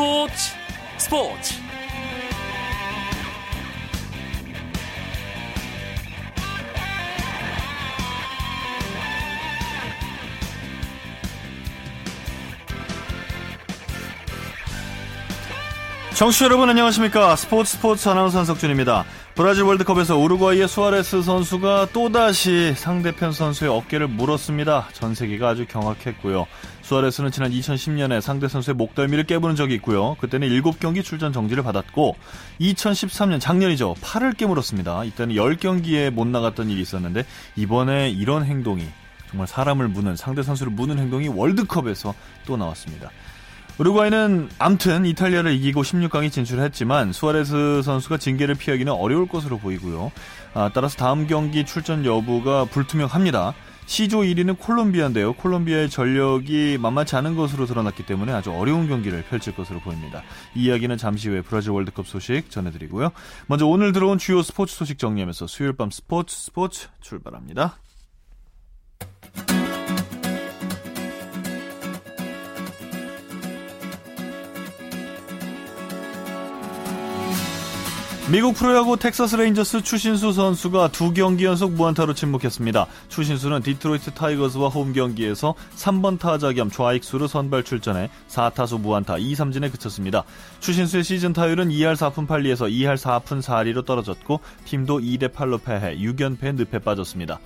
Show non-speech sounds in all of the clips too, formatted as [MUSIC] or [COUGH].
스포츠. 스포츠 청취자 여러분 안녕하십니까? 스포츠 스포츠 아나운서 한석준입니다. 브라질 월드컵에서 우루과이의 수아레스 선수가 또다시 상대편 선수의 어깨를 물었습니다. 전 세계가 아주 경악했고요. 수아레스는 지난 2010년에 상대 선수의 목덜미를 깨부는 적이 있고요. 그때는 7경기 출전 정지를 받았고 2013년 작년이죠. 팔을 깨물었습니다. 이때는 10경기에 못 나갔던 일이 있었는데 이번에 이런 행동이 정말 사람을 무는 상대 선수를 무는 행동이 월드컵에서 또 나왔습니다 우루과이는 암튼 이탈리아를 이기고 16강에 진출했지만 수아레스 선수가 징계를 피하기는 어려울 것으로 보이고요. 아, 따라서 다음 경기 출전 여부가 불투명합니다. C조 1위는 콜롬비아인데요. 콜롬비아의 전력이 만만치 않은 것으로 드러났기 때문에 아주 어려운 경기를 펼칠 것으로 보입니다. 이 이야기는 잠시 후에 브라질 월드컵 소식 전해드리고요. 먼저 오늘 들어온 주요 스포츠 소식 정리하면서 수요일 밤 스포츠 스포츠 출발합니다. 미국 프로야구 텍사스 레인저스 추신수 선수가 두 경기 연속 무안타로 침묵했습니다. 추신수는 디트로이트 타이거즈와 홈 경기에서 3번 타자 겸 좌익수로 선발 출전해 4타수 무안타 2삼진에 그쳤습니다. 추신수의 시즌 타율은 2할 4푼 8리에서 2할 4푼 4리로 떨어졌고 팀도 2대 8로 패해 6연패 늪에 빠졌습니다.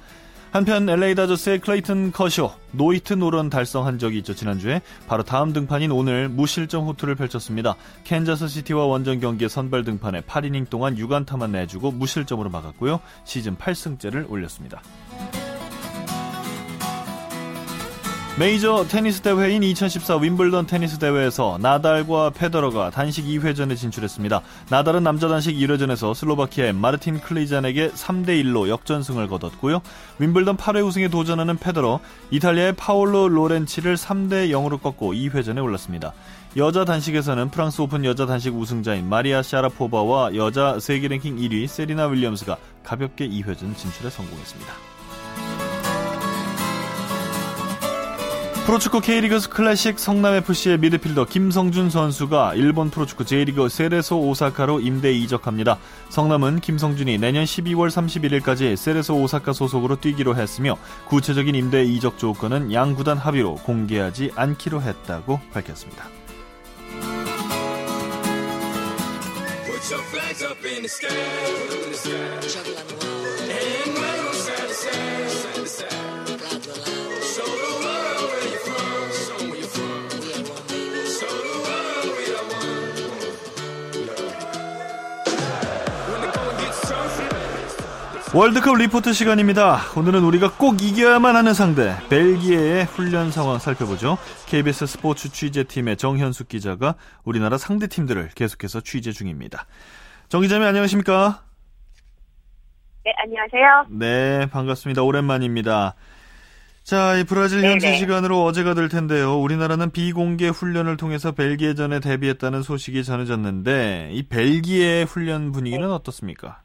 한편 LA 다저스의 클레이튼 커쇼 노히트 노런 달성한 적이 있죠 지난주에 바로 다음 등판인 오늘 무실점 호투를 펼쳤습니다. 캔자스 시티와 원정 경기에 선발 등판해 8이닝 동안 6안타만 내주고 무실점으로 막았고요. 시즌 8승째를 올렸습니다. 메이저 테니스 대회인 2014 윔블던 테니스 대회에서 나달과 페더러가 단식 2회전에 진출했습니다. 나달은 남자 단식 1회전에서 슬로바키아의 마르틴 클리잔에게 3대 1로 역전승을 거뒀고요. 윔블던 8회 우승에 도전하는 페더러, 이탈리아의 파올로 로렌치를 3대 0으로 꺾고 2회전에 올랐습니다. 여자 단식에서는 프랑스 오픈 여자 단식 우승자인 마리아 샤라포바와 여자 세계 랭킹 1위 세리나 윌리엄스가 가볍게 2회전 진출에 성공했습니다. 프로축구 K리그 클래식 성남FC의 미드필더 김성준 선수가 일본 프로축구 J리그 세레소 오사카로 임대 이적합니다. 성남은 김성준이 내년 12월 31일까지 세레소 오사카 소속으로 뛰기로 했으며 구체적인 임대 이적 조건은 양 구단 합의로 공개하지 않기로 했다고 밝혔습니다. 월드컵 리포트 시간입니다. 오늘은 우리가 꼭 이겨야만 하는 상대 벨기에의 훈련 상황 살펴보죠. KBS 스포츠 취재팀의 정현숙 기자가 우리나라 상대 팀들을 계속해서 취재 중입니다. 정 기자님 안녕하십니까? 네, 안녕하세요. 네, 반갑습니다. 오랜만입니다. 자, 이 브라질 현지 네네. 시간으로 어제가 될 텐데요. 우리나라는 비공개 훈련을 통해서 벨기에전에 대비했다는 소식이 전해졌는데 이 벨기에 훈련 분위기는 네. 어떻습니까?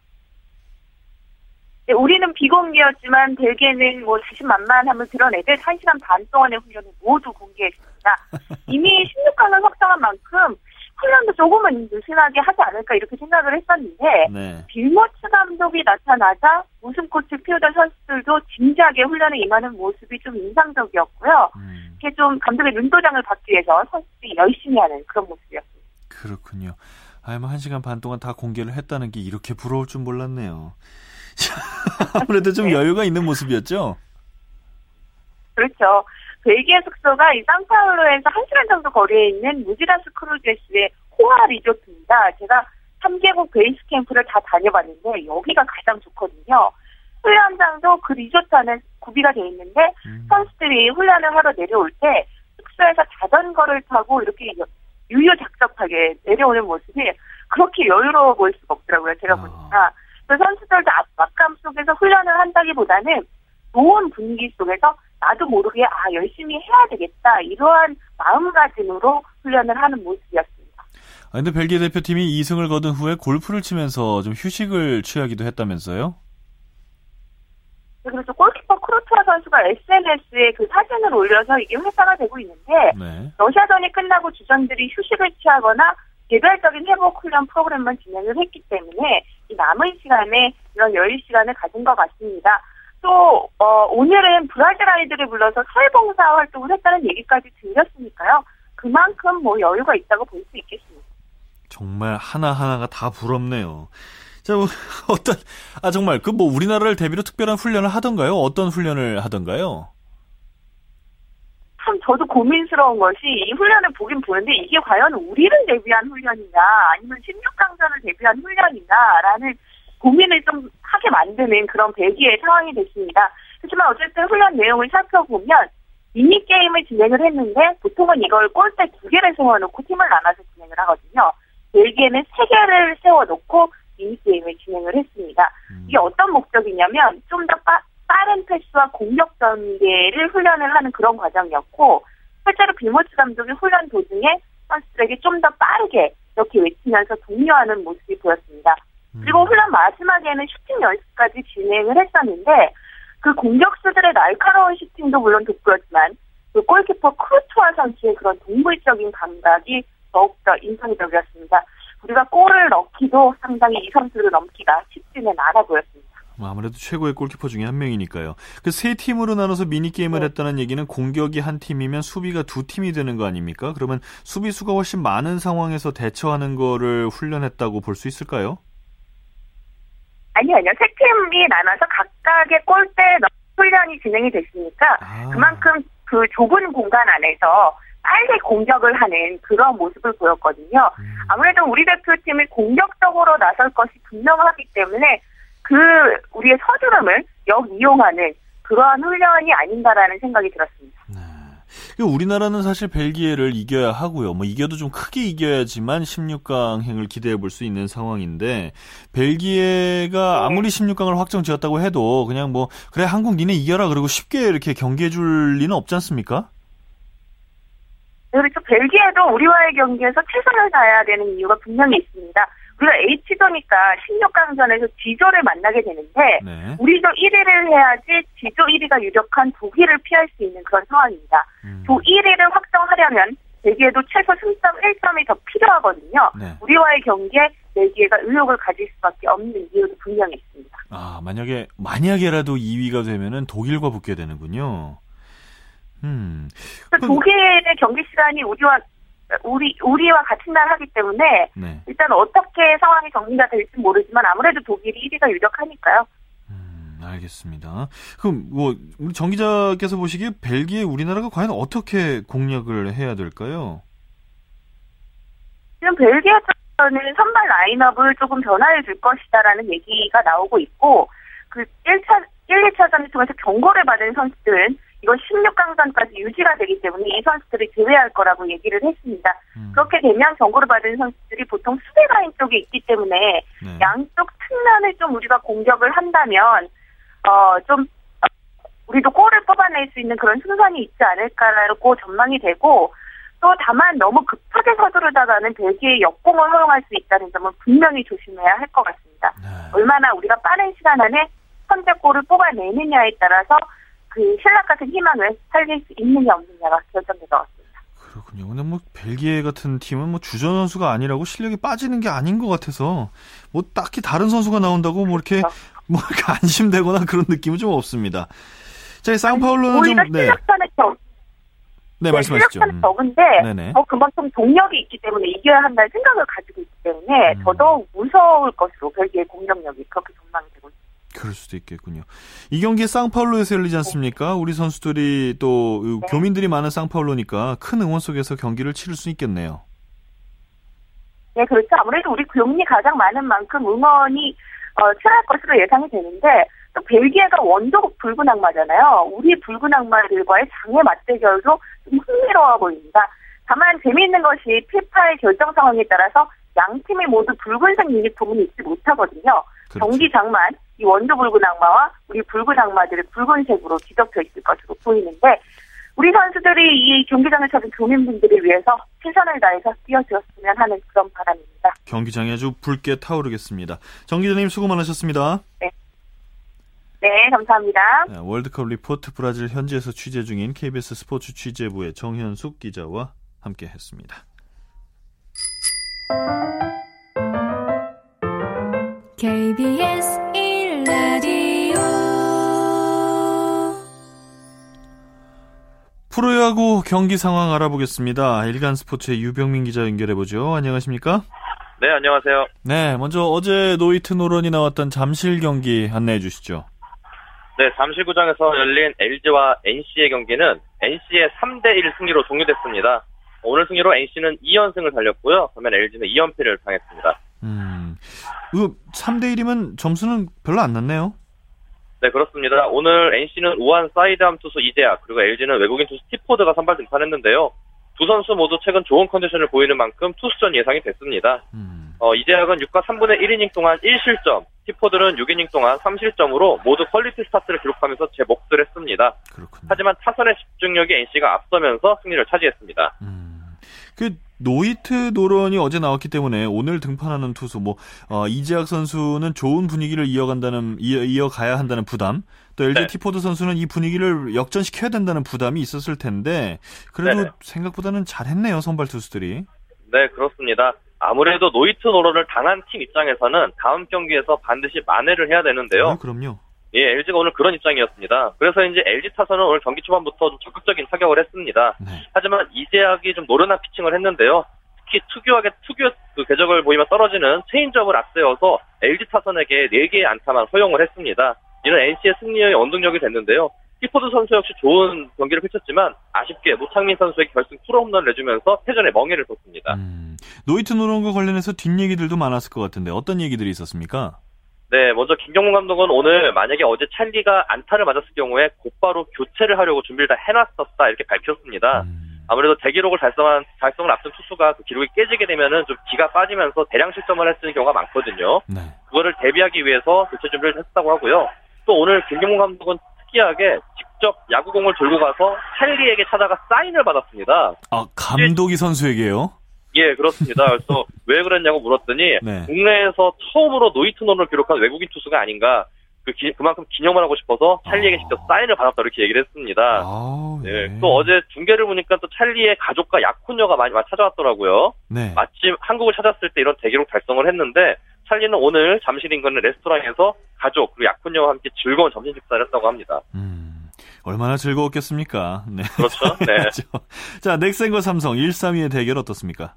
네, 우리는 비공개였지만 벨기에는 뭐 자신만만함을 드러내듯 1시간 반 동안의 훈련을 모두 공개했습니다. [LAUGHS] 이미 16강을 확정한 만큼 훈련도 조금은 느슨하게 하지 않을까 이렇게 생각을 했었는데 네. 빌모츠 감독이 나타나자 웃음꽃을 피우던 선수들도 진지하게 훈련에 임하는 모습이 좀 인상적이었고요. 음. 이렇게 좀 감독의 눈도장을 받기 위해서 선수들이 열심히 하는 그런 모습이었습니다. 그렇군요. 아마 뭐 1시간 반 동안 다 공개를 했다는 게 이렇게 부러울 줄 몰랐네요. [LAUGHS] 아무래도 좀 네. 여유가 있는 모습이었죠? 그렇죠. 벨기에 숙소가 이 상파울로에서 1시간 정도 거리에 있는 모지다스 크루제스의 호화 리조트입니다. 제가 3개국 베이스 캠프를 다 다녀봤는데 여기가 가장 좋거든요. 훈련장도 그 리조트 안에 구비가 되어 있는데 음. 선수들이 훈련을 하러 내려올 때 숙소에서 자전거를 타고 이렇게 유유작적하게 내려오는 모습이 그렇게 여유로워 보일 수가 없더라고요. 제가 아. 보니까. 그 선수들도 압박감 속에서 훈련을 한다기보다는 좋은 분위기 속에서 나도 모르게 아 열심히 해야 되겠다 이러한 마음가짐으로 훈련을 하는 모습이었습니다. 아, 근데 벨기에 대표팀이 2승을 거둔 후에 골프를 치면서 좀 휴식을 취하기도 했다면서요? 네, 그래서 골키퍼 크루트와 선수가 SNS에 그 사진을 올려서 이게 회사가 되고 있는데 네. 러시아전이 끝나고 주전들이 휴식을 취하거나 개별적인 회복 훈련 프로그램만 진행을 했기 때문에 이 남은 시간에 이런 여유 시간을 가진 것 같습니다. 또 어, 오늘은 브라질 아이들을 불러서 사회봉사 활동을 했다는 얘기까지 들렸으니까요. 그만큼 뭐 여유가 있다고 볼 수 있겠습니다. 정말 하나하나가 다 부럽네요. 자, 뭐, [LAUGHS] 어떤, 아, 정말, 그 뭐, 우리나라를 대비로 특별한 훈련을 하던가요? 어떤 훈련을 하던가요? 참 저도 고민스러운 것이 이 훈련을 보긴 보는데 이게 과연 우리를 대비한 훈련이냐 아니면 16강전을 대비한 훈련이냐라는 고민을 좀 하게 만드는 그런 배기의 상황이 됐습니다. 하지만 어쨌든 훈련 내용을 살펴보면 미니게임을 진행을 했는데 보통은 이걸 골대 두 개를 세워놓고 팀을 나눠서 진행을 하거든요. 벨기에는 세 개를 세워놓고 미니게임을 진행을 했습니다. 음. 이게 어떤 목적이냐면 좀 더 빠른 패스와 공격 전개를 훈련을 하는 그런 과정이었고 실제로 빌모츠 감독이 훈련 도중에 선수들에게 좀 더 빠르게 이렇게 외치면서 독려하는 모습이 보였습니다. 그리고 음. 훈련 마지막에는 슈팅 연습까지 진행을 했었는데 그 공격수들의 날카로운 슈팅도 물론 돋보였지만 그 골키퍼 쿠르투아 선수의 그런 동물적인 감각이 더욱더 인상적이었습니다. 우리가 골을 넣기도 상당히 이 선수를 넘기가 쉽지는 않아 보였습니다. 뭐 아무래도 최고의 골키퍼 중에 한 명이니까요. 그 세 팀으로 나눠서 미니 게임을 네. 했다는 얘기는 공격이 한 팀이면 수비가 두 팀이 되는 거 아닙니까? 그러면 수비수가 훨씬 많은 상황에서 대처하는 거를 훈련했다고 볼 수 있을까요? 아니요, 아니요. 세 팀이 나눠서 각각의 골대 넣 훈련이 진행이 됐으니까 아. 그만큼 그 좁은 공간 안에서 빨리 공격을 하는 그런 모습을 보였거든요. 음. 아무래도 우리 대표팀이 공격적으로 나설 것이 분명하기 때문에 그 우리의 서두름을 역이용하는 그러한 훈련이 아닌가라는 생각이 들었습니다. 네. 그 우리나라는 사실 벨기에를 이겨야 하고요. 뭐 이겨도 좀 크게 이겨야지만 16강행을 기대해 볼 수 있는 상황인데 벨기에가 네. 아무리 16강을 확정 지었다고 해도 그냥 뭐 그래 한국 니네 이겨라 그리고 쉽게 이렇게 경기해 줄 리는 없지 않습니까? 그리고 벨기에도 우리와의 경기에서 최선을 다해야 되는 이유가 분명히 있습니다. 우리가 H조니까 16강전에서 G조를 만나게 되는데 네. 우리도 1위를 해야지 G조 1위가 유력한 독일을 피할 수 있는 그런 상황입니다. 음. 조 1위를 확정하려면 벨기에도 최소 승점 1점이 더 필요하거든요. 네. 우리와의 경기에 벨기에가 의욕을 가질 수밖에 없는 이유도 분명히 있습니다. 아, 만약에, 만약에라도 2위가 되면은 독일과 붙게 되는군요. 음. 그럼- 독일의 경기 시간이 우리와 우리 우리와 같은 날 하기 때문에 네. 일단 어떻게 상황이 정리가 될지 모르지만 아무래도 독일이 1위가 유력하니까요. 음, 알겠습니다. 그럼 뭐 우리 정 기자께서 보시기에 벨기에 우리나라가 과연 어떻게 공략을 해야 될까요? 지금 벨기에 쪽에서는 선발 라인업을 조금 변화해 줄 것이다라는 얘기가 나오고 있고 그 1차 1, 2차전을 통해서 경고를 받은 선수들은 이건 16강전까지 유지가 되기 때문에 이 선수들을 제외할 거라고 얘기를 했습니다. 음, 그렇게 되면 경고를 받은 선수들이 보통 수비 라인 쪽에 있기 때문에 네. 양쪽 측면을 좀 우리가 공격을 한다면 어좀 우리도 골을 뽑아낼 수 있는 그런 순간이 있지 않을까라고 전망이 되고 또 다만 너무 급하게 서두르다가는 벨기에 역공을 허용할 수 있다는 점은 분명히 조심해야 할 것 같습니다. 네. 얼마나 우리가 빠른 시간 안에 선제골을 뽑아내느냐에 따라서 그 신락 같은 희망을 살릴 수 있느냐 없느냐가 결정될 것 같습니다. 그렇군요. 근데 뭐 벨기에 같은 팀은 뭐 주전 선수가 아니라고 실력이 빠지는 게 아닌 것 같아서 뭐 딱히 다른 선수가 나온다고 뭐 이렇게 그렇죠. [LAUGHS] 뭐 이렇게 안심되거나 그런 느낌은 좀 없습니다. 자, 이 쌍파울로는 좀 네, 실력차는 적, 네 네, 말씀하시죠. 실력차는 음. 적은데 네네. 어, 그만큼 동력이 있기 때문에 이겨야 한다는 생각을 가지고 있기 때문에 음. 더더욱 무서울 것으로 벨기에 공격력이 그렇게 전망이 되고 있습니다. 그럴 수도 있겠군요. 이 경기 쌍파울로에서 열리지 않습니까? 우리 선수들이 또 네. 교민들이 많은 쌍파울로니까 큰 응원 속에서 경기를 치를 수 있겠네요. 네, 그렇죠. 아무래도 우리 교민이 가장 많은 만큼 응원이 어, 치할 것으로 예상이 되는데 또 벨기에가 원조 붉은 악마잖아요. 우리 붉은 악마들과의 장애 맞대결도 좀 흥미로워 보입니다. 다만 재미있는 것이 피파의 결정 상황에 따라서 양 팀이 모두 붉은색 유니폼은 입지 못하거든요. 그렇죠. 경기 장만 이 원조 붉은 악마와 우리 붉은 악마들의 붉은색으로 뒤덮여 있을 것으로 보이는데 우리 선수들이 이 경기장을 찾은 교민분들을 위해서 최선을 다해서 뛰어주었으면 하는 그런 바람입니다. 경기장이 아주 붉게 타오르겠습니다. 정 기자님 수고 많으셨습니다. 네. 네, 감사합니다. 네, 월드컵 리포트 브라질 현지에서 취재 중인 KBS 스포츠 취재부의 정현숙 기자와 함께 했습니다. KBS 경기 상황 알아보겠습니다. 일간 스포츠의 유병민 기자 연결해보죠. 안녕하십니까? 네, 안녕하세요. 네, 먼저 어제 노이트 노런이 나왔던 잠실 경기 안내해 주시죠. 네, 잠실구장에서 열린 LG와 NC의 경기는 NC의 3대1 승리로 종료됐습니다. 오늘 승리로 NC는 2연승을 달렸고요. 반면 LG는 2연패를 당했습니다. 음, 그 3대1이면 점수는 별로 안 났네요. 네, 그렇습니다. 오늘 NC는 우완 사이드암 투수 이재학, 그리고 LG는 외국인 투수 티포드가 선발 등판했는데요. 두 선수 모두 최근 좋은 컨디션을 보이는 만큼 투수전 예상이 됐습니다. 음, 어, 이재학은 6과 3분의 1이닝 동안 1실점, 티포드는 6이닝 동안 3실점으로 모두 퀄리티 스타트를 기록하면서 제 몫을 했습니다. 그렇군요. 하지만 타선의 집중력이 NC가 앞서면서 승리를 차지했습니다. 음, 그 노히트 노런이 어제 나왔기 때문에 오늘 등판하는 투수 뭐 어, 이재학 선수는 좋은 분위기를 이어간다는 이어, 이어가야 한다는 부담, 또 LG 네. 티포드 선수는 이 분위기를 역전시켜야 된다는 부담이 있었을 텐데 그래도 네네. 생각보다는 잘했네요 선발 투수들이. 네, 그렇습니다. 아무래도 노히트 노런을 당한 팀 입장에서는 다음 경기에서 반드시 만회를 해야 되는데요. 아, 그럼요. 예, LG가 오늘 그런 입장이었습니다. 그래서 이제 LG 타선은 오늘 경기 초반부터 좀 적극적인 타격을 했습니다. 네. 하지만 이재학이 좀 노련한 피칭을 했는데요. 특히 특유하게 특유 그 궤적을 보이며 떨어지는 체인지업을 앞세워서 LG 타선에게 4개의 안타만 허용을 했습니다. 이는 NC의 승리의 원동력이 됐는데요. 티포드 선수 역시 좋은 경기를 펼쳤지만 아쉽게 노창민 선수에게 결승 투런 홈런을 내주면서 패전의 멍에를 썼습니다. 음, 노히트 노런과 관련해서 뒷얘기들도 많았을 것 같은데 어떤 얘기들이 있었습니까? 네, 먼저 김경문 감독은 오늘 만약에 어제 찰리가 안타를 맞았을 경우에 곧바로 교체를 하려고 준비를 다 해놨었다 이렇게 밝혔습니다. 음, 아무래도 대기록을 달성한 달성을 앞둔 투수가 그 기록이 깨지게 되면은 좀 기가 빠지면서 대량 실점을 했는 경우가 많거든요. 네. 그거를 대비하기 위해서 교체 준비를 했다고 하고요. 또 오늘 김경문 감독은 특이하게 직접 야구공을 들고 가서 찰리에게 찾아가 사인을 받았습니다. 아 감독이 선수에게요? 예, 그렇습니다. 그래서 왜 그랬냐고 물었더니 [LAUGHS] 네. 국내에서 처음으로 노이트논을 기록한 외국인 투수가 아닌가 그 기- 그만큼 기념을 하고 싶어서 찰리에게 아. 직접 사인을 받았다 이렇게 얘기를 했습니다. 아, 네, 또 어제 중계를 보니까 또 찰리의 가족과 약혼녀가 많이 많이 찾아왔더라고요. 네. 마침 한국을 찾았을 때 이런 대기록 달성을 했는데 찰리는 오늘 잠실 인근의 레스토랑에서 가족 그리고 약혼녀와 함께 즐거운 점심 식사를 했다고 합니다. 음, 얼마나 즐거웠겠습니까? 네. 그렇죠? 네. [LAUGHS] 그렇죠. 자, 넥센과 삼성 1, 3위의 대결 어떻습니까?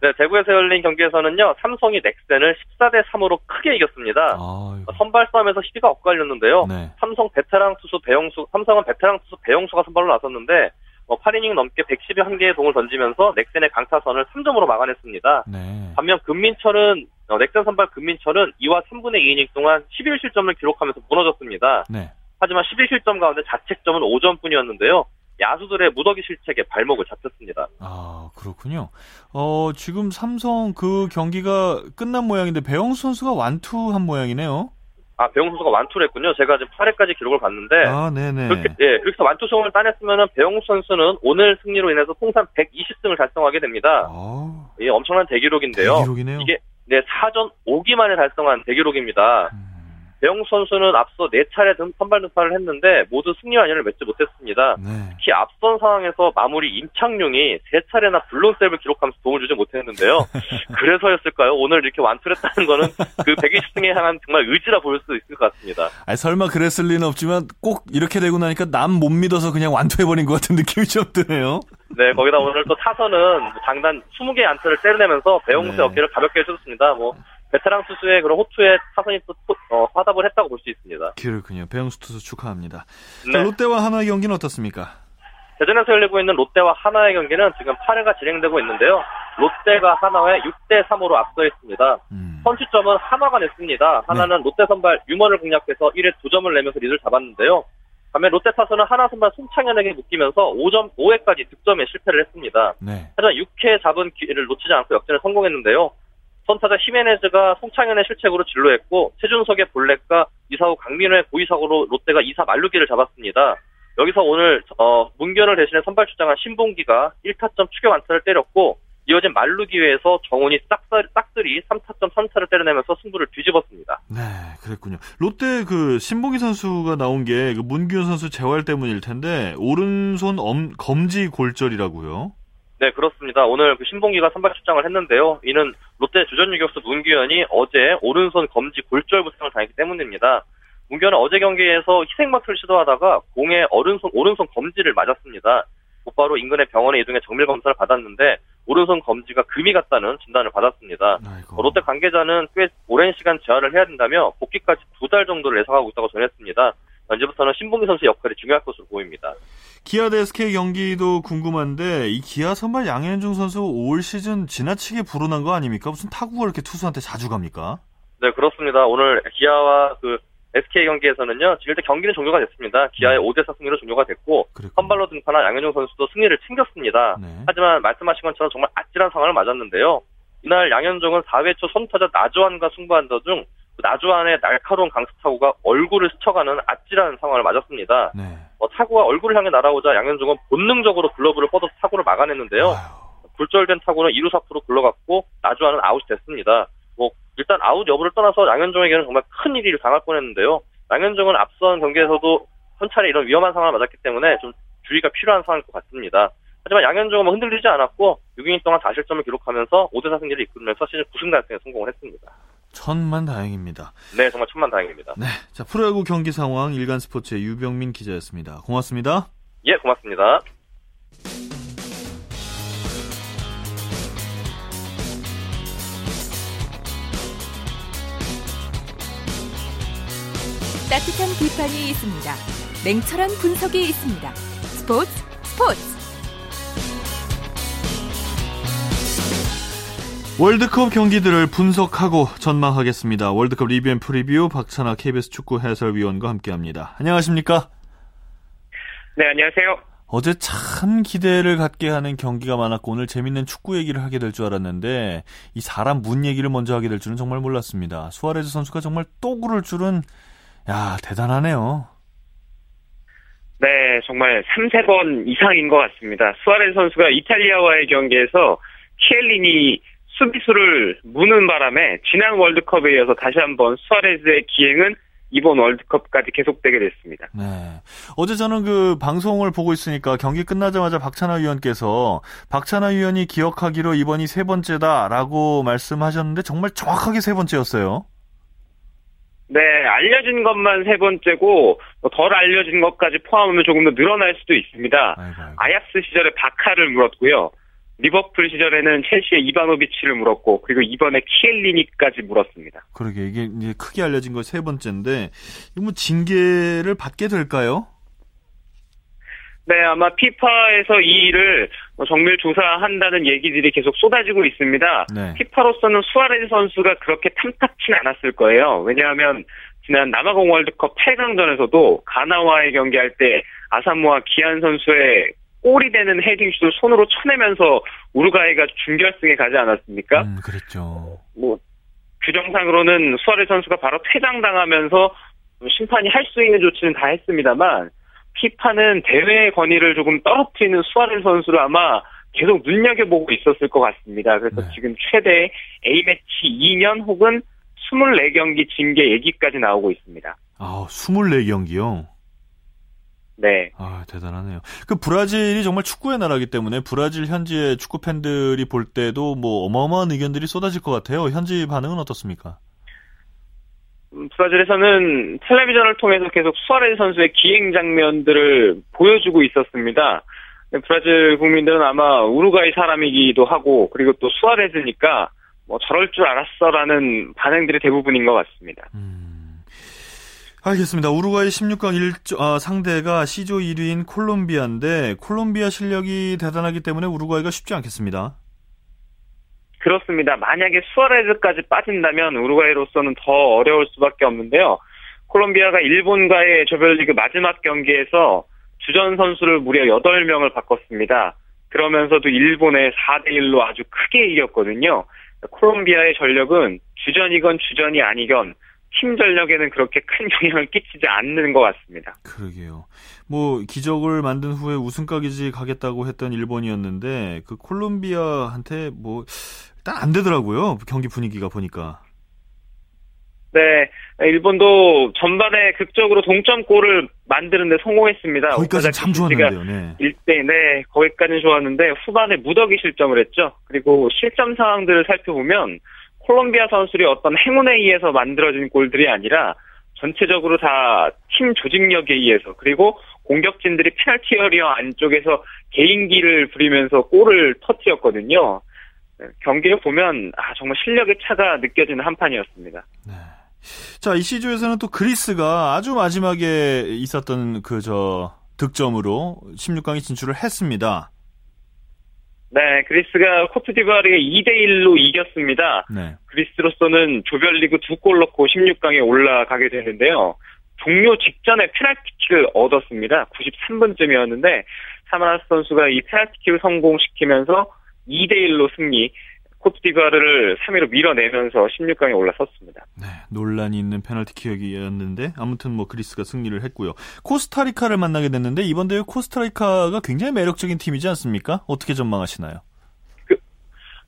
네, 대구에서 열린 경기에서는요, 삼성이 넥센을 14대 3으로 크게 이겼습니다. 아유, 선발 싸움에서 시비가 엇갈렸는데요. 네. 삼성 베테랑 투수 배영수, 삼성은 베테랑 투수 배영수가 선발로 나섰는데, 어, 8이닝 넘게 111개의 공을 던지면서 넥센의 강타선을 3점으로 막아냈습니다. 네. 반면 금민철은, 어, 넥센 선발 금민철은 2와 3분의 2이닝 동안 11실점을 기록하면서 무너졌습니다. 네. 하지만 11실점 가운데 자책점은 5점뿐이었는데요. 야수들의 무더기 실책에 발목을 잡혔습니다. 아, 그렇군요. 어, 지금 삼성 그 경기가 끝난 모양인데 배영수 선수가 완투한 모양이네요. 아, 배영수 선수가 완투를 했군요. 제가 지금 8회까지 기록을 봤는데, 아, 네네. 그렇게, 예, 그렇게 해서 완투승을 따냈으면은 배영수 선수는 오늘 승리로 인해서 통산 120승을 달성하게 됩니다. 아, 이 엄청난 대기록인데요. 기록이네요. 이게 네, 사전 5기 만에 달성한 대기록입니다. 음, 배영수 선수는 앞서 4차례 등 선발 등판을 했는데 모두 승리 완연을 맺지 못했습니다. 네. 특히 앞선 상황에서 마무리 임창용이 3차례나 블론셉을 기록하면서 도움을 주지 못했는데요. [LAUGHS] 그래서였을까요? 오늘 이렇게 완투를 했다는 거는 그 120승에 향한 정말 의지라 볼수 있을 것 같습니다. 아, 설마 그랬을 리는 없지만 꼭 이렇게 되고 나니까 남 못 믿어서 그냥 완투해버린 것 같은 느낌이 좀 드네요. 네, 거기다 오늘 또 타선은 뭐 장단 20개의 안타를 때려내면서 배영수의 네. 어깨를 가볍게 해줬습니다. 뭐 베테랑 투수의 그런 호투에 타선이 또 포- 어, 화답을 했다고 볼 수 있습니다. 그렇군요. 배영수 투수 축하합니다. 네. 자, 롯데와 하나의 경기는 어떻습니까? 대전에서 열리고 있는 롯데와 하나의 경기는 지금 8회가 진행되고 있는데요. 롯데가 하나에 6대 3으로 앞서 있습니다. 음, 선취점은 하나가 냈습니다. 하나는 롯데 선발 유머를 공략해서 1회 2점을 내면서 리드를 잡았는데요. 반면 롯데 타선은 하나 선발 송창현에게 묶이면서 5점 5회까지 득점에 실패를 했습니다. 네. 하지만 6회 잡은 기회를 놓치지 않고 역전에 성공했는데요. 선타자 히메네즈가 송창현의 실책으로 진로했고 최준석의 볼넷과 이사후 강민호의 고의사고로 롯데가 2사 만루기를 잡았습니다. 여기서 오늘 어, 문견을 대신해 선발 출장한 신봉기가 1타점 추격 안타를 때렸고 이어진 말루 기회에서 정훈이 싹들, 싹들이 3타점 3타를 때려내면서 승부를 뒤집었습니다. 네, 그랬군요. 롯데 그 신봉기 선수가 나온 게 그 문규현 선수 재활 때문일 텐데 오른손 엄, 검지 골절이라고요. 네, 그렇습니다. 오늘 그 신봉기가 선발 출장을 했는데요. 이는 롯데 주전 유격수 문규현이 어제 오른손 검지 골절 부상을 당했기 때문입니다. 문규현은 어제 경기에서 희생마크를 시도하다가 공에 오른손, 오른손 검지를 맞았습니다. 곧바로 인근의 병원에 이동해 정밀 검사를 받았는데 오른손 검지가 금이 갔다는 진단을 받았습니다. 아이고. 롯데 관계자는 꽤 오랜 시간 재활을 해야 된다며 복귀까지 두 달 정도를 예상하고 있다고 전했습니다. 현재부터는 신봉기 선수의 역할이 중요할 것으로 보입니다. 기아 대 SK 경기도 궁금한데 이 기아 선발 양현종 선수 올 시즌 지나치게 불어난 거 아닙니까? 무슨 타구가 이렇게 투수한테 자주 갑니까? 네, 그렇습니다. 오늘 기아와 그 SK 경기에서는요, 지금 일단 경기는 종료가 됐습니다. 기아의 5대4 승리로 종료가 됐고, 그랬군요. 선발로 등판한 양현종 선수도 승리를 챙겼습니다. 네. 하지만 말씀하신 것처럼 정말 아찔한 상황을 맞았는데요. 이날 양현종은 4회 초 선타자 나주환과 승부한 그 나주환의 날카로운 강습 타구가 얼굴을 스쳐가는 아찔한 상황을 맞았습니다. 네. 어, 타구가 얼굴을 향해 날아오자 양현종은 본능적으로 글러브를 뻗어서 타구를 막아냈는데요. 아유. 굴절된 타구는 2루수 앞으로 굴러갔고 나주환은 아웃이 됐습니다. 뭐 일단 아웃 여부를 떠나서 양현종에게는 정말 큰 일이 당할 뻔했는데요. 양현종은 앞선 경기에서도 한 차례 이런 위험한 상황을 맞았기 때문에 좀 주의가 필요한 상황일 것 같습니다. 하지만 양현종은 뭐 흔들리지 않았고 6이닝 동안 4실점을 기록하면서 5대4 승리를 이끌면서 시즌 9승 달성에 성공을 했습니다. 천만 다행입니다. 네, 정말 천만 다행입니다. 네. 자, 프로야구 경기 상황 일간 스포츠의 유병민 기자였습니다. 고맙습니다. 예, 고맙습니다. 따뜻한 비판이 있습니다. 냉철한 분석이 있습니다. 스포츠 스포츠 월드컵 경기들을 분석하고 전망하겠습니다. 월드컵 review and preview 박찬하 KBS 축구 해설위원과 함께합니다. 안녕하십니까? 네, 안녕하세요. 어제 참 기대를 갖게 하는 경기가 많았고 오늘 재밌는 축구 얘기를 하게 될 줄 알았는데 이 사람 문 얘기를 먼저 하게 될 줄은 정말 몰랐습니다. 수아레즈 선수가 정말 또 그럴 줄은 야 대단하네요. 네, 정말 3, 4번 이상인 것 같습니다. 수아레스 선수가 이탈리아와의 경기에서 키엘린이 수비수를 무는 바람에 지난 월드컵에 이어서 다시 한번 수아레즈의 기행은 이번 월드컵까지 계속되게 됐습니다. 네. 어제 저는 그 방송을 보고 있으니까 경기 끝나자마자 박찬하 위원께서 박찬하 위원이 기억하기로 이번이 세 번째다라고 말씀하셨는데 정말 정확하게 세 번째였어요. 네, 알려진 것만 세 번째고 덜 알려진 것까지 포함하면 조금 더 늘어날 수도 있습니다. 아이고, 아이고. 아약스 시절에 바카를 물었고요. 리버풀 시절에는 첼시의 이바노비치를 물었고 그리고 이번에 키엘리니까지 물었습니다. 그러게 이게 이제 크게 알려진 거 세 번째인데 이거 뭐 징계를 받게 될까요? 네, 아마 피파에서 이 일을 뭐 정밀 조사한다는 얘기들이 계속 쏟아지고 있습니다. 네. 피파로서는 수아레즈 선수가 그렇게 탐탁치 않았을 거예요. 왜냐하면 지난 남아공 월드컵 8강전에서도 가나와의 경기할 때 아사모아 기안 선수의 골이 되는 헤딩슛을 손으로 쳐내면서 우루과이가 준결승에 가지 않았습니까? 음, 그랬죠. 뭐 규정상으로는 수아레 선수가 바로 퇴장당하면서 심판이 할 수 있는 조치는 다 했습니다만 피파는 대회 권위를 조금 떨어뜨리는 수아레 선수를 아마 계속 눈여겨보고 있었을 것 같습니다. 그래서 네. 지금 최대 A매치 2년 혹은 24경기 징계 얘기까지 나오고 있습니다. 아, 24경기요. 네. 아, 대단하네요. 그 브라질이 정말 축구의 나라기 때문에 브라질 현지의 축구 팬들이 볼 때도 뭐 어마어마한 의견들이 쏟아질 것 같아요. 현지 반응은 어떻습니까? 음, 브라질에서는 텔레비전을 통해서 계속 수아레즈 선수의 기행 장면들을 보여주고 있었습니다. 근데 브라질 국민들은 아마 우루과이 사람이기도 하고 그리고 또 수아레즈니까 뭐 저럴 줄 알았어라는 반응들이 대부분인 것 같습니다. 음. 알겠습니다. 우루과이 16강 1 아, 상대가 C조 1위인 콜롬비아인데 콜롬비아 실력이 대단하기 때문에 우루과이가 쉽지 않겠습니다. 그렇습니다. 만약에 수아레즈까지 빠진다면 우루과이로서는 더 어려울 수밖에 없는데요. 콜롬비아가 일본과의 조별리그 마지막 경기에서 주전 선수를 무려 8명을 바꿨습니다. 그러면서도 일본에 4대1로 아주 크게 이겼거든요. 콜롬비아의 전력은 주전이건 주전이 아니건 팀 전력에는 그렇게 큰 [LAUGHS] 영향을 끼치지 않는 것 같습니다. 그러게요. 뭐 기적을 만든 후에 우승까지 가겠다고 했던 일본이었는데 그 콜롬비아한테 뭐 일단 안 되더라고요. 경기 분위기가 보니까. 네, 일본도 전반에 극적으로 동점골을 만드는데 성공했습니다. 거기까지 참 좋았는데요. 네. 1대 네, 거기까지는 좋았는데 후반에 무더기 실점을 했죠. 그리고 실점 상황들을 살펴보면 콜롬비아 선수들이 어떤 행운에 의해서 만들어진 골들이 아니라 전체적으로 다 팀 조직력에 의해서 그리고 공격진들이 페널티 어리어 안쪽에서 개인기를 부리면서 골을 터뜨렸거든요. 네, 경기를 보면 아, 정말 실력의 차가 느껴지는 한 판이었습니다. 네. 자, 이 시조에서는 또 그리스가 아주 마지막에 있었던 그 저 득점으로 16강에 진출을 했습니다. 네, 그리스가 코트디부아르에 2대1로 이겼습니다. 네. 그리스로서는 조별리그 두 골 넣고 16강에 올라가게 되는데요. 종료 직전에 페널티킥을 얻었습니다. 93분쯤이었는데 사마라스 선수가 이 페널티킥을 성공시키면서 2대1로 승리. 코트디부아르를 3위로 밀어내면서 16강에 올라섰습니다. 네, 논란이 있는 페널티킥이었는데 아무튼 뭐 그리스가 승리를 했고요. 코스타리카를 만나게 됐는데 이번 대회 코스타리카가 굉장히 매력적인 팀이지 않습니까? 어떻게 전망하시나요? 그,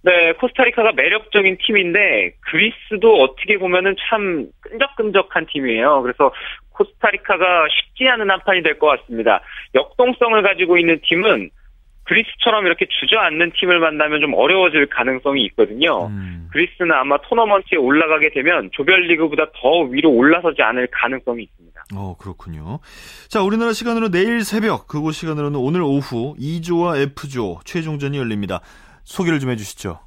네, 코스타리카가 매력적인 팀인데 그리스도 어떻게 보면은 참 끈적끈적한 팀이에요. 그래서 코스타리카가 쉽지 않은 한 판이 될 것 같습니다. 역동성을 가지고 있는 팀은 그리스처럼 이렇게 주저앉는 팀을 만나면 좀 어려워질 가능성이 있거든요. 음. 그리스는 아마 토너먼트에 올라가게 되면 조별리그보다 더 위로 올라서지 않을 가능성이 있습니다. 어, 그렇군요. 자, 우리나라 시간으로 내일 새벽, 그곳 시간으로는 오늘 오후 2조와 F조 최종전이 열립니다. 소개를 좀 해주시죠.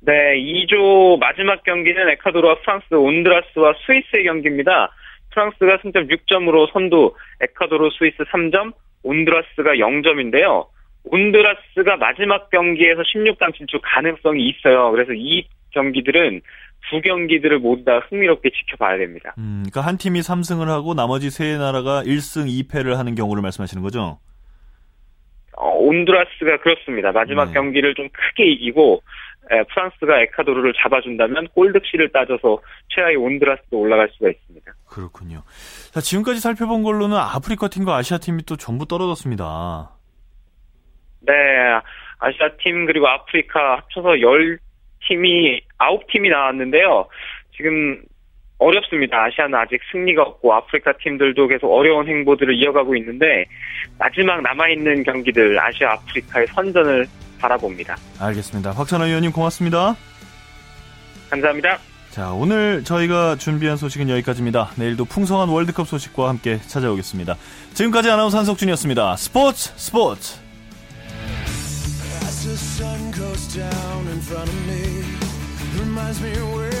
네, 2조 마지막 경기는 에콰도르와 프랑스, 온드라스와 스위스의 경기입니다. 프랑스가 승점 6점으로 선두, 에콰도르, 스위스 3점, 온드라스가 0점인데요. 온드라스가 마지막 경기에서 16강 진출 가능성이 있어요. 그래서 이 경기들은 두 경기들을 모두 다 흥미롭게 지켜봐야 됩니다. 음, 그러니까 한 팀이 3승을 하고 나머지 세 나라가 1승 2패를 하는 경우를 말씀하시는 거죠? 어, 온드라스가 그렇습니다. 마지막 네. 경기를 좀 크게 이기고 에, 프랑스가 에콰도르를 잡아준다면 골득실을 따져서 최하위 온드라스도 올라갈 수가 있습니다. 그렇군요. 자, 지금까지 살펴본 걸로는 아프리카 팀과 아시아 팀이 또 전부 떨어졌습니다. 네, 아시아 팀 그리고 아프리카 합쳐서 10팀이 9팀이 나왔는데요. 지금 어렵습니다. 아시아는 아직 승리가 없고 아프리카 팀들도 계속 어려운 행보들을 이어가고 있는데 마지막 남아있는 경기들 아시아 아프리카의 선전을 바라봅니다. 알겠습니다. 박찬호 의원님 고맙습니다. 감사합니다. 자, 오늘 저희가 준비한 소식은 여기까지입니다. 내일도 풍성한 월드컵 소식과 함께 찾아오겠습니다. 지금까지 아나운서 한석준이었습니다. 스포츠 스포츠. As the sun goes down in front of me, reminds me where